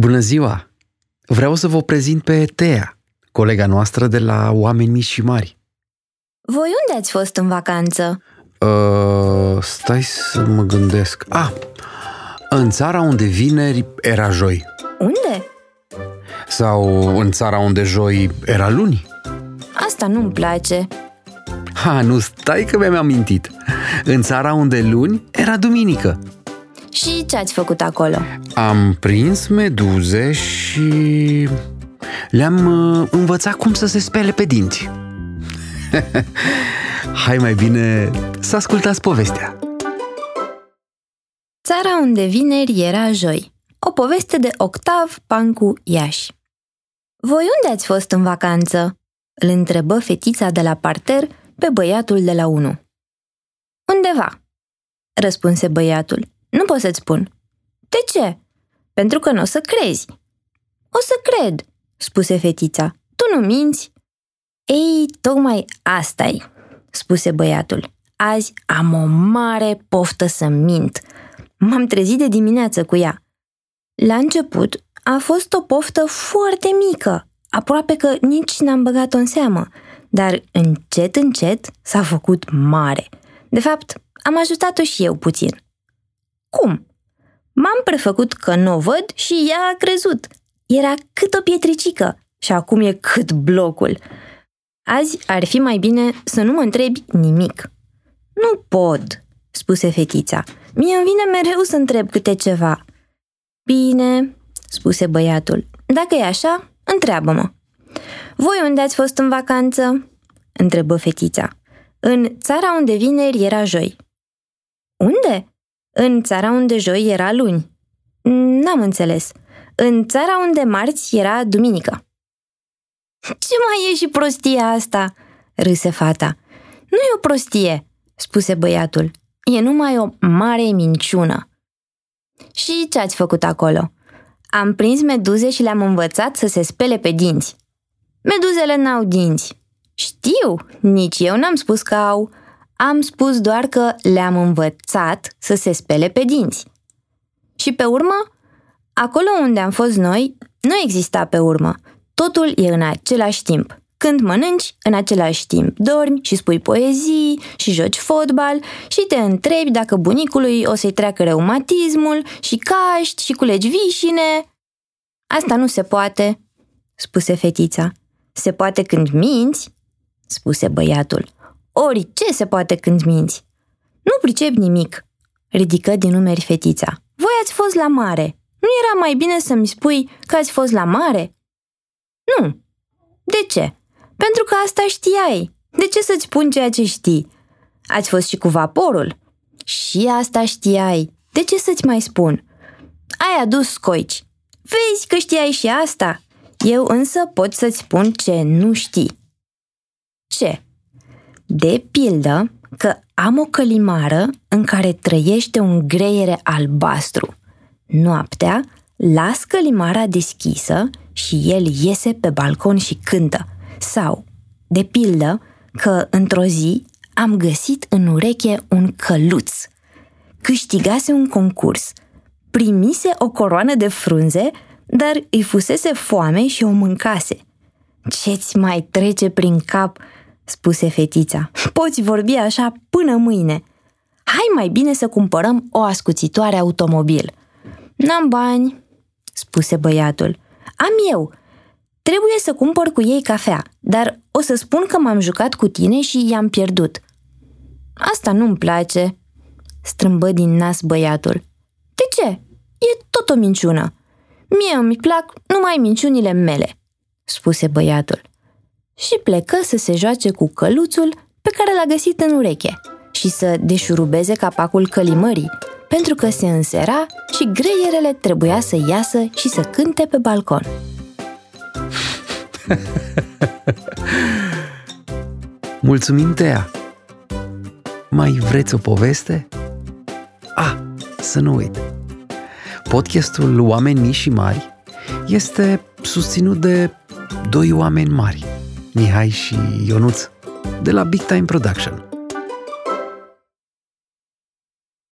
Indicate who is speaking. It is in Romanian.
Speaker 1: Bună ziua! Vreau să vă prezint pe Tea, colega noastră de la Oameni Mici și Mari.
Speaker 2: Voi unde ați fost în vacanță?
Speaker 1: Uh, stai să mă gândesc. Ah, în țara unde vineri era joi.
Speaker 2: Unde?
Speaker 1: Sau în țara unde joi era luni.
Speaker 2: Asta nu-mi place.
Speaker 1: Ha, nu stai că mi-am amintit. În țara unde luni era duminică.
Speaker 2: Și ce ați făcut acolo?
Speaker 1: Am prins meduze și le-am uh, învățat cum să se spele pe dinți. Hai mai bine să ascultați povestea.
Speaker 2: Țara unde vineri era joi. O poveste de Octav Pancu Iași. Voi unde ați fost în vacanță? Îl întrebă fetița de la parter pe băiatul de la 1. Undeva, răspunse băiatul. Nu pot să-ți spun. De ce? Pentru că nu o să crezi. O să cred, spuse fetița. Tu nu minți? Ei, tocmai asta e, spuse băiatul. Azi am o mare poftă să mint. M-am trezit de dimineață cu ea. La început a fost o poftă foarte mică, aproape că nici n-am băgat-o în seamă, dar încet, încet s-a făcut mare. De fapt, am ajutat-o și eu puțin. Cum? M-am prefăcut că nu o văd și ea a crezut. Era cât o pietricică și acum e cât blocul. Azi ar fi mai bine să nu mă întrebi nimic. Nu pot, spuse fetița. Mie îmi vine mereu să întreb câte ceva. Bine, spuse băiatul. Dacă e așa, întreabă-mă. Voi unde ați fost în vacanță? întrebă fetița. În țara unde vineri era joi. Unde? În țara unde joi era luni. N-am înțeles. În țara unde marți era duminică. Ce mai e și prostia asta? râse fata. Nu e o prostie, spuse băiatul. E numai o mare minciună. Și ce ați făcut acolo? Am prins meduze și le-am învățat să se spele pe dinți. Meduzele n-au dinți. Știu, nici eu n-am spus că au. Am spus doar că le-am învățat să se spele pe dinți. Și pe urmă, acolo unde am fost noi, nu exista pe urmă. Totul e în același timp. Când mănânci, în același timp dormi și spui poezii și joci fotbal și te întrebi dacă bunicului o să-i treacă reumatismul și caști și culegi vișine. Asta nu se poate, spuse fetița. Se poate când minți, spuse băiatul. Ori ce se poate când minți? Nu pricep nimic, ridică din numeri fetița. Voi ați fost la mare. Nu era mai bine să-mi spui că ați fost la mare? Nu. De ce? Pentru că asta știai. De ce să-ți spun ceea ce știi? Ați fost și cu vaporul? Și asta știai. De ce să-ți mai spun? Ai adus scoici. Vezi că știai și asta. Eu însă pot să-ți spun ce nu știi. Ce? De pildă că am o călimară în care trăiește un greiere albastru. Noaptea las călimara deschisă și el iese pe balcon și cântă. Sau, de pildă, că într-o zi am găsit în ureche un căluț. Câștigase un concurs, primise o coroană de frunze, dar îi fusese foame și o mâncase. Ce-ți mai trece prin cap spuse fetița. Poți vorbi așa până mâine. Hai mai bine să cumpărăm o ascuțitoare automobil. N-am bani, spuse băiatul. Am eu. Trebuie să cumpăr cu ei cafea, dar o să spun că m-am jucat cu tine și i-am pierdut. Asta nu-mi place, strâmbă din nas băiatul. De ce? E tot o minciună. Mie îmi plac numai minciunile mele, spuse băiatul și plecă să se joace cu căluțul pe care l-a găsit în ureche și să deșurubeze capacul călimării, pentru că se însera și greierele trebuia să iasă și să cânte pe balcon.
Speaker 1: Mulțumim, Tea! Mai vreți o poveste? Ah, să nu uit! Podcastul Oameni Mici și Mari este susținut de doi oameni mari – Mihai și Ionuț de la Big Time Production.